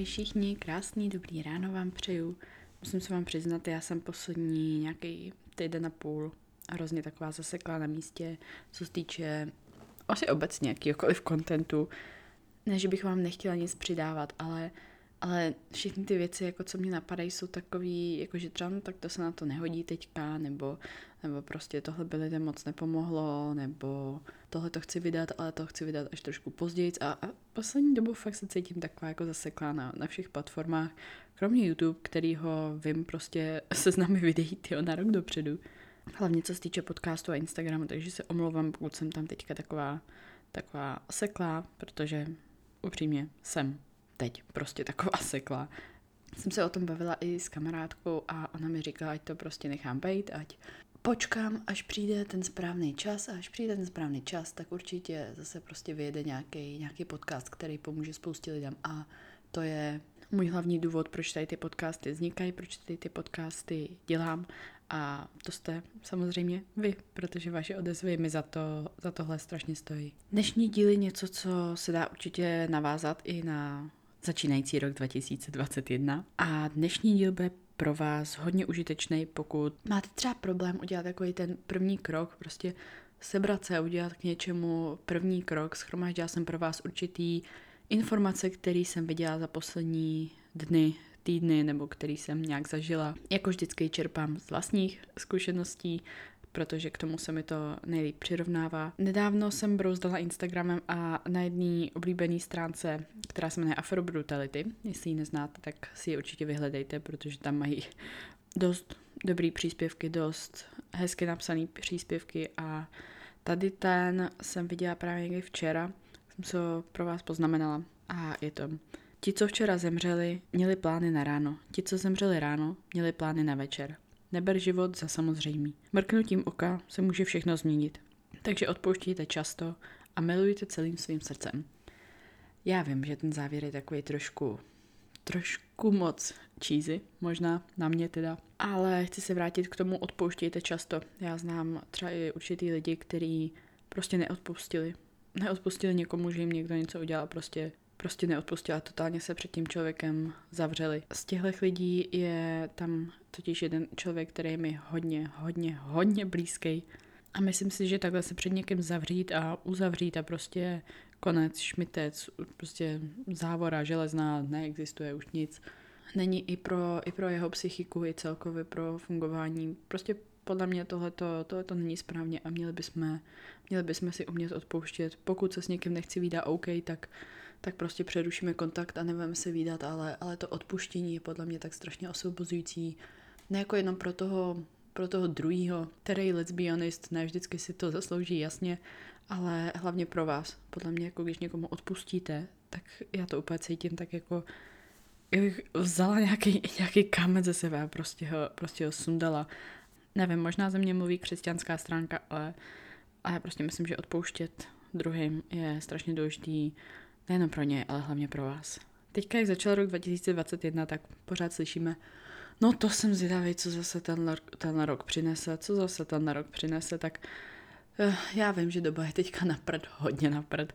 Ahoj všichni, krásný, dobrý ráno vám přeju. Musím se vám přiznat, já jsem poslední nějaký týden a půl hrozně taková zaseklá na místě, co se týče asi obecně jakýkoliv kontentu. Ne, že bych vám nechtěla nic přidávat, ale, ale všechny ty věci, jako co mě napadají, jsou takový, jako že třeba no, tak to se na to nehodí teďka, nebo, nebo prostě tohle by lidem moc nepomohlo, nebo tohle to chci vydat, ale to chci vydat až trošku později. A, a poslední dobu fakt se cítím taková jako zaseklá na, na všech platformách, kromě YouTube, kterýho vím prostě se s námi videí tyjo, na rok dopředu. Hlavně co se týče podcastu a Instagramu, takže se omlouvám, pokud jsem tam teďka taková, taková seklá, protože upřímně jsem teď prostě taková seklá. Jsem se o tom bavila i s kamarádkou a ona mi říkala, ať to prostě nechám být, ať počkám, až přijde ten správný čas a až přijde ten správný čas, tak určitě zase prostě vyjede nějaký, nějaký podcast, který pomůže spoustě lidem. A to je můj hlavní důvod, proč tady ty podcasty vznikají, proč tady ty podcasty dělám. A to jste samozřejmě vy, protože vaše odezvy mi za, to, za tohle strašně stojí. Dnešní díl je něco, co se dá určitě navázat i na začínající rok 2021 a dnešní díl bude pro vás hodně užitečný, pokud máte třeba problém udělat takový ten první krok, prostě sebrat se a udělat k něčemu první krok. Schromáždila jsem pro vás určitý informace, které jsem viděla za poslední dny, týdny nebo který jsem nějak zažila. Jako vždycky čerpám z vlastních zkušeností, protože k tomu se mi to nejlíp přirovnává. Nedávno jsem brouzdala Instagramem a na jedné oblíbené stránce, která se jmenuje Afro Brutality, jestli ji neznáte, tak si ji určitě vyhledejte, protože tam mají dost dobrý příspěvky, dost hezky napsané příspěvky a tady ten jsem viděla právě někdy včera, jsem se pro vás poznamenala a je to Ti, co včera zemřeli, měli plány na ráno. Ti, co zemřeli ráno, měli plány na večer. Neber život za samozřejmý. Mrknutím oka se může všechno změnit. Takže odpouštějte často a milujte celým svým srdcem. Já vím, že ten závěr je takový trošku, trošku moc cheesy, možná na mě teda, ale chci se vrátit k tomu odpouštějte často. Já znám třeba i určitý lidi, kteří prostě neodpustili. Neodpustili někomu, že jim někdo něco udělal, prostě prostě neodpustila, totálně se před tím člověkem zavřeli. Z těchto lidí je tam totiž jeden člověk, který je mi hodně, hodně, hodně blízký. A myslím si, že takhle se před někým zavřít a uzavřít a prostě konec, šmitec, prostě závora železná, neexistuje už nic. Není i pro, i pro jeho psychiku, i celkově pro fungování. Prostě podle mě tohle to není správně a měli bychom, měli bychom si umět odpouštět. Pokud se s někým nechci výdat OK, tak tak prostě přerušíme kontakt a nebudeme se výdat, ale, ale to odpuštění je podle mě tak strašně osvobozující. Ne jako jenom pro toho, pro toho druhýho, který, let's be honest, ne vždycky si to zaslouží jasně, ale hlavně pro vás. Podle mě, jako když někomu odpustíte, tak já to úplně cítím tak jako kdybych vzala nějaký, nějaký kámen ze sebe a prostě ho, prostě ho sundala. Nevím, možná ze mě mluví křesťanská stránka, ale, ale já prostě myslím, že odpouštět druhým je strašně důležitý Nejen pro ně, ale hlavně pro vás. Teďka, jak začal rok 2021, tak pořád slyšíme, no to jsem zvědavý, co zase ten, ten rok přinese, co zase ten rok přinese, tak uh, já vím, že doba je teďka naprd, hodně naprd.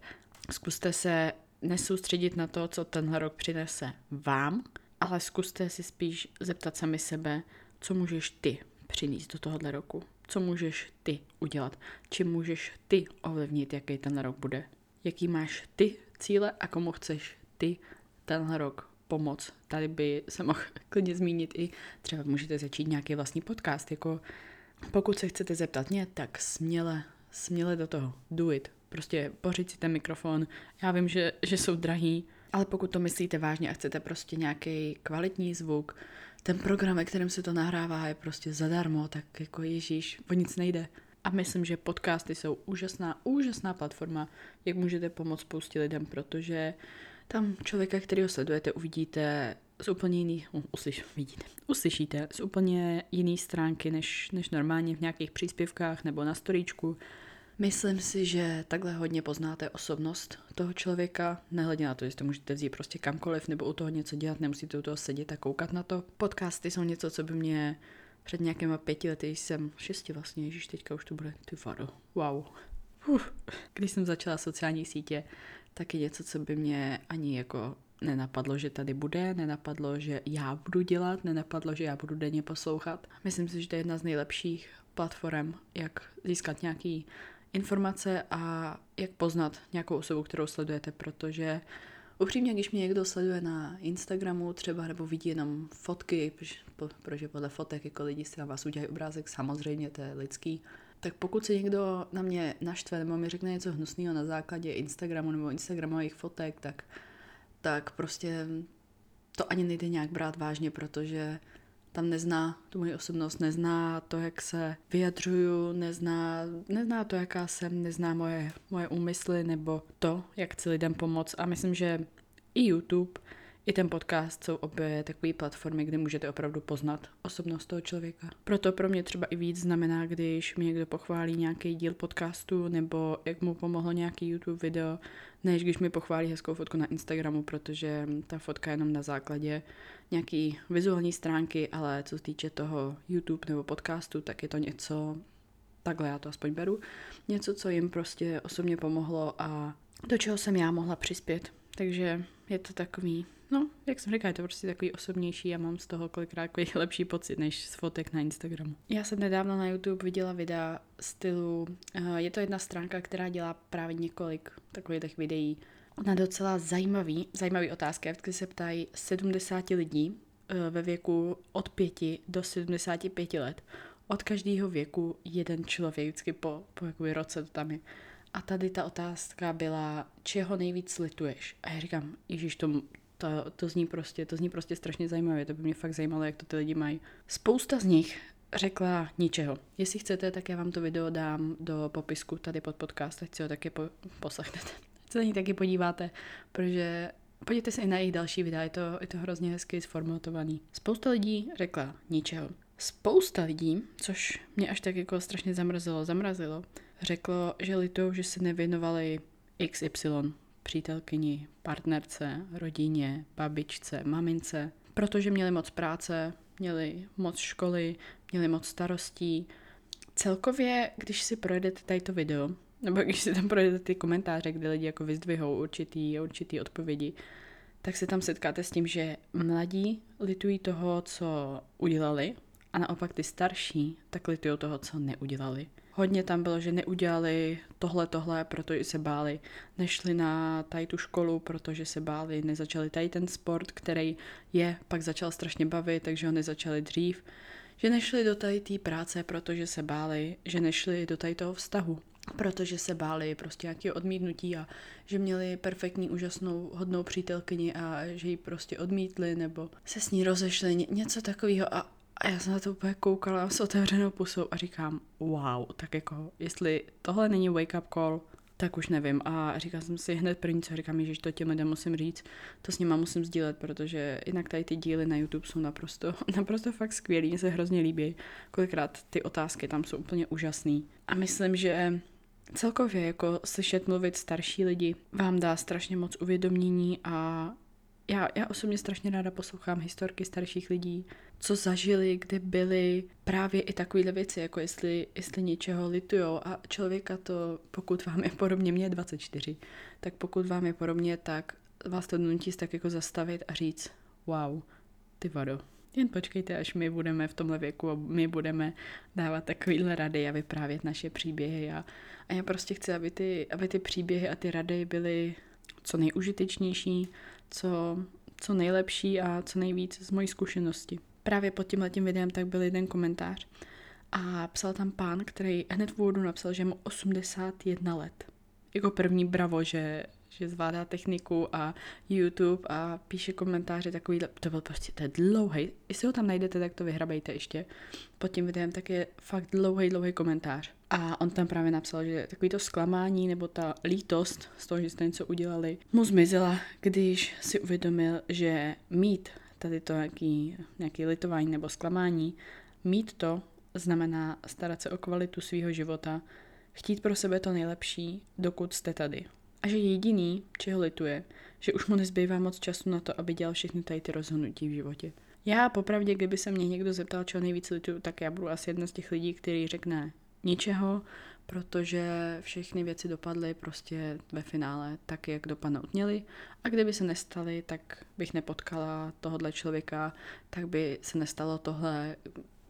Zkuste se nesoustředit na to, co ten rok přinese vám, ale zkuste si spíš zeptat sami sebe, co můžeš ty přinést do tohohle roku. Co můžeš ty udělat? Čím můžeš ty ovlivnit, jaký ten rok bude? Jaký máš ty cíle a komu chceš ty tenhle rok pomoct. Tady by se mohl klidně zmínit i třeba můžete začít nějaký vlastní podcast, jako pokud se chcete zeptat mě, tak směle, směle do toho, do it. Prostě pořiď si ten mikrofon. Já vím, že, že jsou drahý, ale pokud to myslíte vážně a chcete prostě nějaký kvalitní zvuk, ten program, ve kterém se to nahrává, je prostě zadarmo, tak jako Ježíš, o nic nejde. A myslím, že podcasty jsou úžasná, úžasná platforma, jak můžete pomoct spoustě lidem, protože tam člověka, kterého sledujete, uvidíte z úplně jiný, uslyš, vidíte, uslyšíte z úplně jiný stránky, než, než normálně v nějakých příspěvkách nebo na storíčku. Myslím si, že takhle hodně poznáte osobnost toho člověka, nehledě na to, jestli to můžete vzít prostě kamkoliv nebo u toho něco dělat, nemusíte u toho sedět a koukat na to. Podcasty jsou něco, co by mě před nějakýma pěti lety jsem, šesti vlastně, ježiš, teďka už to bude, ty vado, wow. Uf. Když jsem začala sociální sítě, tak je něco, co by mě ani jako nenapadlo, že tady bude, nenapadlo, že já budu dělat, nenapadlo, že já budu denně poslouchat. Myslím si, že to je jedna z nejlepších platform, jak získat nějaký informace a jak poznat nějakou osobu, kterou sledujete, protože upřímně, když mě někdo sleduje na Instagramu třeba nebo vidí jenom fotky, protože podle fotek jako lidi si na vás udělají obrázek, samozřejmě to je lidský, tak pokud se někdo na mě naštve nebo mi řekne něco hnusného na základě Instagramu nebo Instagramových fotek, tak, tak prostě to ani nejde nějak brát vážně, protože tam nezná tu moji osobnost, nezná to, jak se vyjadřuju, nezná, nezná to, jaká jsem, nezná moje, moje úmysly nebo to, jak chci lidem pomoct. A myslím, že i YouTube i ten podcast jsou obě takové platformy, kde můžete opravdu poznat osobnost toho člověka. Proto pro mě třeba i víc znamená, když mi někdo pochválí nějaký díl podcastu nebo jak mu pomohlo nějaký YouTube video, než když mi pochválí hezkou fotku na Instagramu, protože ta fotka je jenom na základě nějaký vizuální stránky, ale co se týče toho YouTube nebo podcastu, tak je to něco, takhle já to aspoň beru, něco, co jim prostě osobně pomohlo a do čeho jsem já mohla přispět. Takže je to takový No, jak jsem říkala, je to prostě takový osobnější a mám z toho kolikrát takový lepší pocit než z fotek na Instagramu. Já jsem nedávno na YouTube viděla videa stylu, uh, je to jedna stránka, která dělá právě několik takových těch videí na docela zajímavý, zajímavý otázky, kde se ptají 70 lidí uh, ve věku od 5 do 75 let. Od každého věku jeden člověk, vždycky po, po jakoby roce to tam je. A tady ta otázka byla, čeho nejvíc lituješ? A já říkám, Ježíš, to, to, to, zní prostě, to zní prostě strašně zajímavě, to by mě fakt zajímalo, jak to ty lidi mají. Spousta z nich řekla ničeho. Jestli chcete, tak já vám to video dám do popisku tady pod podcast, ať si ho taky po, poslechnete. Ať se na ní taky podíváte, protože podívejte se i na jejich další videa, je to, je to hrozně hezky sformatovaný. Spousta lidí řekla ničeho. Spousta lidí, což mě až tak jako strašně zamrzelo, zamrazilo, řeklo, že litují, že se nevěnovali XY přítelkyni, partnerce, rodině, babičce, mamince, protože měli moc práce, měli moc školy, měli moc starostí. Celkově, když si projedete tady to video, nebo když si tam projedete ty komentáře, kde lidi jako vyzdvihou určitý, určitý odpovědi, tak se tam setkáte s tím, že mladí litují toho, co udělali, a naopak ty starší tak litují toho, co neudělali. Hodně tam bylo, že neudělali tohle, tohle, protože se báli. Nešli na tady tu školu, protože se báli. Nezačali tady ten sport, který je, pak začal strašně bavit, takže ho nezačali dřív. Že nešli do tady té práce, protože se báli. Že nešli do tady toho vztahu, protože se báli prostě nějaké odmítnutí a že měli perfektní, úžasnou, hodnou přítelkyni a že ji prostě odmítli nebo se s ní rozešli, ně, něco takového a a já jsem na to úplně koukala s otevřenou pusou a říkám, wow, tak jako, jestli tohle není wake up call, tak už nevím. A říkala jsem si hned první, co říkám, že to těm lidem musím říct, to s nima musím sdílet, protože jinak tady ty díly na YouTube jsou naprosto, naprosto fakt skvělý, mně se hrozně líbí. Kolikrát ty otázky tam jsou úplně úžasný. A myslím, že celkově jako slyšet mluvit starší lidi vám dá strašně moc uvědomění a já, já osobně strašně ráda poslouchám historky starších lidí, co zažili, kde byli, právě i takovéhle věci, jako jestli, jestli něčeho litujou. A člověka to, pokud vám je podobně, mě je 24, tak pokud vám je podobně, tak vás to nutí tak jako zastavit a říct, wow, ty vado, jen počkejte, až my budeme v tomhle věku a my budeme dávat takovýhle rady a vyprávět naše příběhy. A, a já prostě chci, aby ty, aby ty příběhy a ty rady byly co nejužitečnější, co, co nejlepší a co nejvíc z mojí zkušenosti. Právě pod tím letím videem tak byl jeden komentář a psal tam pán, který hned v úvodu napsal, že mu 81 let. Jako první bravo, že, že zvládá techniku a YouTube a píše komentáře takový, to byl prostě, to je dlouhý, jestli ho tam najdete, tak to vyhrabejte ještě. Pod tím videem tak je fakt dlouhý, dlouhý komentář. A on tam právě napsal, že takový to zklamání nebo ta lítost z toho, že jste něco udělali, mu zmizela, když si uvědomil, že mít tady to nějaký, nějaký litování nebo zklamání, mít to znamená starat se o kvalitu svého života, chtít pro sebe to nejlepší, dokud jste tady. A že jediný, čeho lituje, že už mu nezbývá moc času na to, aby dělal všechny tady ty rozhodnutí v životě. Já popravdě, kdyby se mě někdo zeptal, čeho nejvíc lituju, tak já budu asi jedna z těch lidí, který řekne ničeho, protože všechny věci dopadly prostě ve finále tak, jak dopadnout měly a kdyby se nestaly, tak bych nepotkala tohohle člověka, tak by se nestalo tohle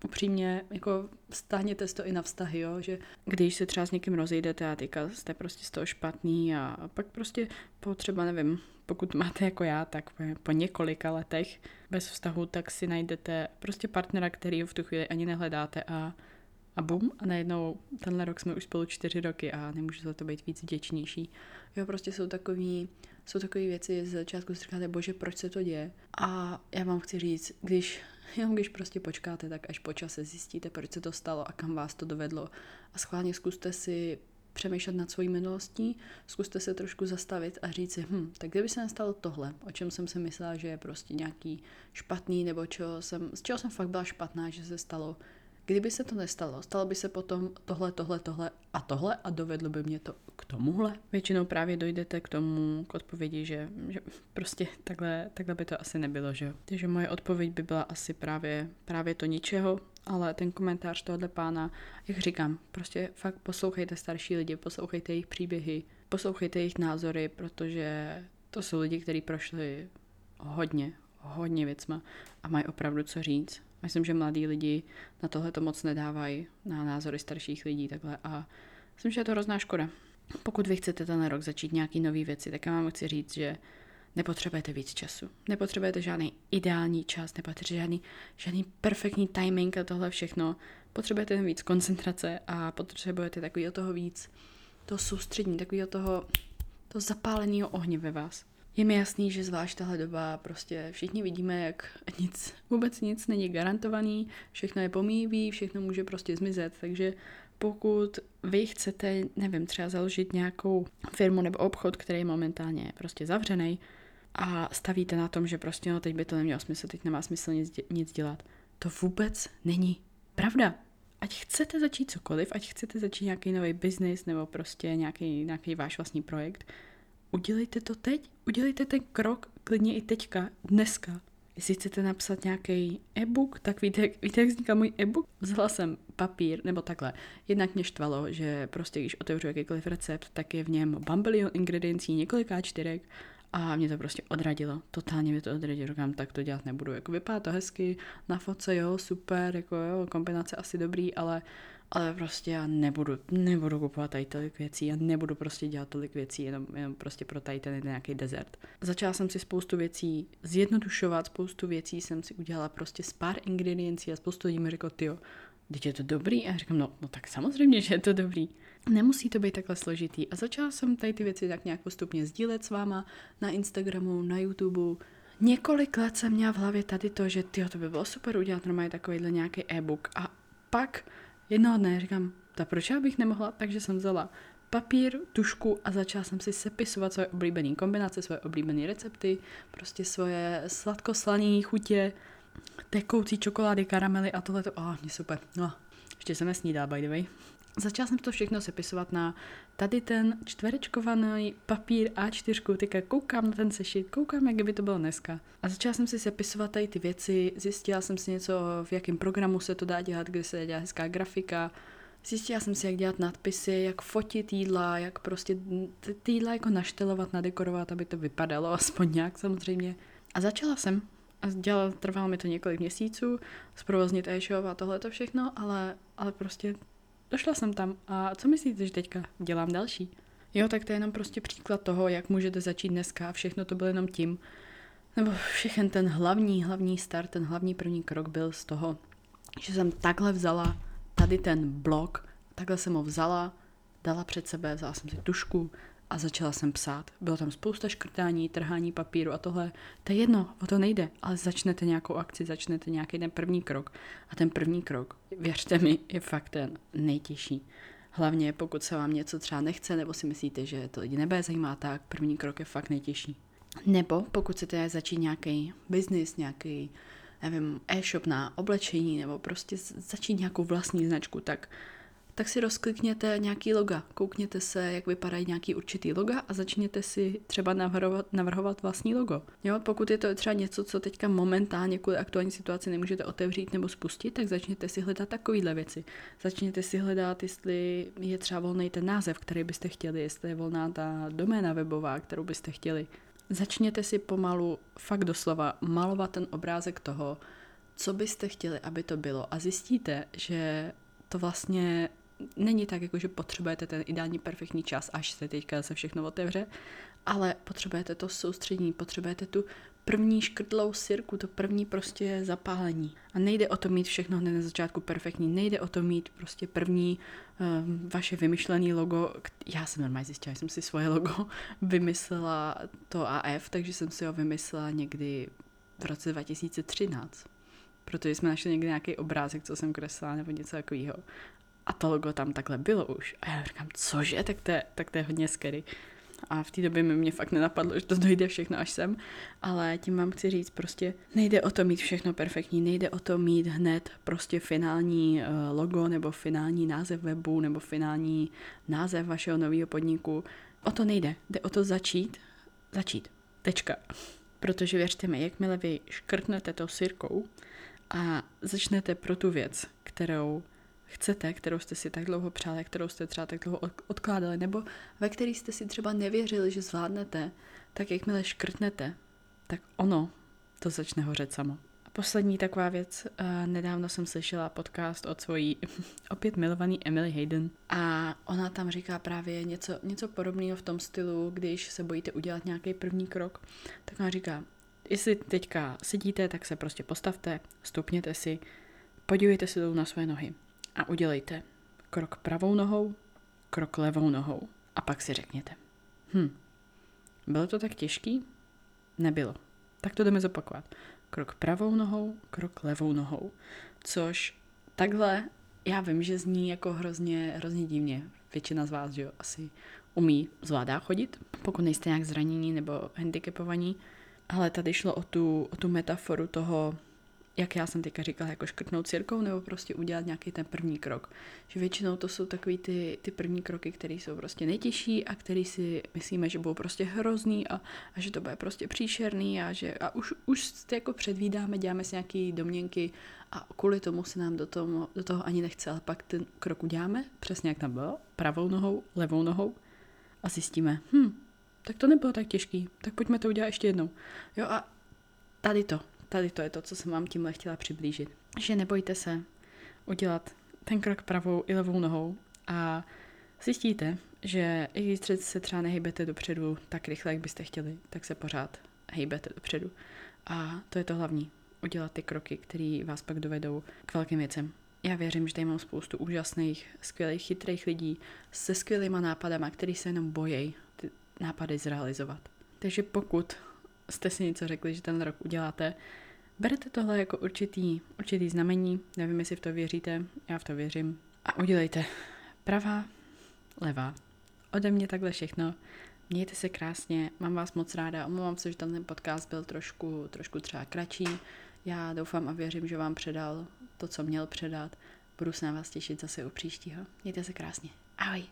upřímně, jako stáhněte to i na vztahy, jo, že když se třeba s někým rozejdete a teďka jste prostě z toho špatný a pak prostě po třeba, nevím, pokud máte jako já, tak po několika letech bez vztahu, tak si najdete prostě partnera, který v tu chvíli ani nehledáte a a bum, a najednou tenhle rok jsme už spolu čtyři roky a nemůžu za to být víc vděčnější. Jo, prostě jsou takový, jsou takové věci, z začátku si říkáte, bože, proč se to děje? A já vám chci říct, když, jenom když prostě počkáte, tak až po čase zjistíte, proč se to stalo a kam vás to dovedlo. A schválně zkuste si přemýšlet nad svojí minulostí, zkuste se trošku zastavit a říct si, hm, tak kdyby se nestalo tohle, o čem jsem si myslela, že je prostě nějaký špatný, nebo čeho jsem, z čeho jsem fakt byla špatná, že se stalo, Kdyby se to nestalo, stalo by se potom tohle, tohle, tohle a tohle a dovedlo by mě to k tomuhle. Většinou právě dojdete k tomu, k odpovědi, že, že prostě takhle, takhle by to asi nebylo, že. Takže moje odpověď by byla asi právě, právě to ničeho, ale ten komentář tohohle pána, jak říkám, prostě fakt poslouchejte starší lidi, poslouchejte jejich příběhy, poslouchejte jejich názory, protože to jsou lidi, kteří prošli hodně, hodně věcma a mají opravdu co říct Myslím, že mladí lidi na tohle to moc nedávají, na názory starších lidí takhle a myslím, že je to hrozná škoda. Pokud vy chcete ten rok začít nějaký nový věci, tak já vám chci říct, že nepotřebujete víc času. Nepotřebujete žádný ideální čas, nepotřebujete žádný, žádný perfektní timing a tohle všechno. Potřebujete víc koncentrace a potřebujete takový toho víc, to soustřední, takový toho, to zapáleného ohně ve vás. Je mi jasný, že zvlášť tahle doba prostě všichni vidíme, jak nic, vůbec nic není garantovaný, všechno je pomíjivý, všechno může prostě zmizet, takže pokud vy chcete, nevím, třeba založit nějakou firmu nebo obchod, který je momentálně prostě zavřený a stavíte na tom, že prostě no teď by to nemělo smysl, teď nemá smysl nic, nic dělat, to vůbec není pravda. Ať chcete začít cokoliv, ať chcete začít nějaký nový biznis nebo prostě nějaký, nějaký váš vlastní projekt, udělejte to teď, udělejte ten krok klidně i teďka, dneska. Jestli chcete napsat nějaký e-book, tak víte, víte, jak vzniká můj e-book? Vzala jsem papír, nebo takhle. Jednak mě štvalo, že prostě když otevřu jakýkoliv recept, tak je v něm bambilion ingrediencí, několika čtyřek a mě to prostě odradilo. Totálně mě to odradilo. Říkám, tak to dělat nebudu. Jako vypadá to hezky, na foce jo, super, jako jo, kombinace asi dobrý, ale ale prostě já nebudu, nebudu kupovat tady tolik věcí, já nebudu prostě dělat tolik věcí, jenom, jenom prostě pro tady ten nějaký desert. Začala jsem si spoustu věcí zjednodušovat, spoustu věcí jsem si udělala prostě z pár ingrediencí a spoustu lidí mi řeklo, tyjo, teď je to dobrý? A já říkám, no, no tak samozřejmě, že je to dobrý. Nemusí to být takhle složitý. A začala jsem tady ty věci tak nějak postupně sdílet s váma na Instagramu, na YouTube. Několik let jsem měla v hlavě tady to, že tyjo, to by bylo super udělat normálně takovýhle nějaký e-book. A pak Jednoho dne říkám, ta proč já bych nemohla, takže jsem vzala papír, tušku a začala jsem si sepisovat svoje oblíbené kombinace, svoje oblíbené recepty, prostě svoje sladkoslané chutě, tekoucí čokolády, karamely a tohle to, oh, mě super. No, ještě jsem nesnídala, by the way. Začala jsem to všechno sepisovat na tady ten čtverečkovaný papír A4, teďka koukám na ten sešit, koukám, jak by to bylo dneska. A začala jsem si sepisovat tady ty věci, zjistila jsem si něco, v jakém programu se to dá dělat, kde se dá hezká grafika, Zjistila jsem si, jak dělat nadpisy, jak fotit jídla, jak prostě ty jídla jako naštelovat, nadekorovat, aby to vypadalo aspoň nějak samozřejmě. A začala jsem. A dělala, trvalo mi to několik měsíců, zprovoznit e-shop a tohle to všechno, ale, ale prostě došla jsem tam a co myslíte, že teďka dělám další? Jo, tak to je jenom prostě příklad toho, jak můžete začít dneska a všechno to bylo jenom tím, nebo všechen ten hlavní, hlavní start, ten hlavní první krok byl z toho, že jsem takhle vzala tady ten blok, takhle jsem ho vzala, dala před sebe, vzala jsem si tušku, a začala jsem psát. Bylo tam spousta škrtání, trhání papíru a tohle. To je jedno, o to nejde, ale začnete nějakou akci, začnete nějaký ten první krok. A ten první krok, věřte mi, je fakt ten nejtěžší. Hlavně pokud se vám něco třeba nechce, nebo si myslíte, že to lidi nebude zajímá, tak první krok je fakt nejtěžší. Nebo pokud chcete začít nějaký biznis, nějaký nevím, e-shop na oblečení, nebo prostě začít nějakou vlastní značku, tak tak si rozklikněte nějaký loga, koukněte se, jak vypadají nějaký určitý loga a začněte si třeba navrhovat, navrhovat vlastní logo. Jo, pokud je to třeba něco, co teďka momentálně kvůli aktuální situaci nemůžete otevřít nebo spustit, tak začněte si hledat takovéhle věci. Začněte si hledat, jestli je třeba volný ten název, který byste chtěli, jestli je volná ta doména webová, kterou byste chtěli. Začněte si pomalu, fakt doslova, malovat ten obrázek toho, co byste chtěli, aby to bylo a zjistíte, že to vlastně není tak, jako že potřebujete ten ideální perfektní čas, až se teďka se všechno otevře, ale potřebujete to soustředění, potřebujete tu první škrtlou sirku, to první prostě zapálení. A nejde o to mít všechno hned na začátku perfektní, nejde o to mít prostě první um, vaše vymyšlené logo. Já jsem normálně zjistila, že jsem si svoje logo vymyslela to AF, takže jsem si ho vymyslela někdy v roce 2013 protože jsme našli někdy nějaký obrázek, co jsem kreslila, nebo něco takového. A to logo tam takhle bylo už. A já říkám, cože, tak to je, tak to je hodně scary. A v té době mi mě fakt nenapadlo, že to dojde všechno až sem, ale tím vám chci říct, prostě nejde o to mít všechno perfektní, nejde o to mít hned prostě finální eh, logo nebo finální název webu nebo finální název vašeho nového podniku. O to nejde, jde o to začít, začít, tečka. Protože věřte mi, jakmile vy škrtnete to sirkou, a začnete pro tu věc, kterou chcete, kterou jste si tak dlouho přáli, kterou jste třeba tak dlouho odkládali, nebo ve který jste si třeba nevěřili, že zvládnete, tak jakmile škrtnete, tak ono to začne hořet samo. A poslední taková věc, uh, nedávno jsem slyšela podcast od svojí opět milovaný Emily Hayden. A ona tam říká právě něco, něco podobného v tom stylu, když se bojíte udělat nějaký první krok, tak ona říká, jestli teďka sedíte, tak se prostě postavte, stupněte si, podívejte se dolů na své nohy a udělejte krok pravou nohou, krok levou nohou a pak si řekněte. Hm, bylo to tak těžký? Nebylo. Tak to jdeme zopakovat. Krok pravou nohou, krok levou nohou. Což takhle, já vím, že zní jako hrozně, hrozně divně. Většina z vás, že jo, asi umí, zvládá chodit, pokud nejste nějak zranění nebo handicapovaní, ale tady šlo o tu, o tu metaforu toho, jak já jsem teďka říkala, jako škrtnout církou nebo prostě udělat nějaký ten první krok. Že většinou to jsou takový ty, ty první kroky, které jsou prostě nejtěžší a který si myslíme, že budou prostě hrozný a, a že to bude prostě příšerný a že a už, už jako předvídáme, děláme si nějaké domněnky a kvůli tomu se nám do toho, do toho ani nechce, ale pak ten krok uděláme, přesně jak tam bylo, pravou nohou, levou nohou a zjistíme, hm, tak to nebylo tak těžký, tak pojďme to udělat ještě jednou. Jo a tady to, tady to je to, co jsem vám tímhle chtěla přiblížit. Že nebojte se udělat ten krok pravou i levou nohou a zjistíte, že i když se třeba nehybete dopředu tak rychle, jak byste chtěli, tak se pořád hejbete dopředu. A to je to hlavní. Udělat ty kroky, které vás pak dovedou k velkým věcem. Já věřím, že tady mám spoustu úžasných, skvělých, chytrých lidí se skvělýma nápadama, který se jenom bojejí nápady zrealizovat. Takže pokud jste si něco řekli, že ten rok uděláte, berete tohle jako určitý, určitý znamení, nevím, jestli v to věříte, já v to věřím, a udělejte pravá, levá. Ode mě takhle všechno. Mějte se krásně, mám vás moc ráda, omlouvám se, že ten podcast byl trošku, trošku třeba kratší. Já doufám a věřím, že vám předal to, co měl předat. Budu se na vás těšit zase u příštího. Mějte se krásně. Ahoj.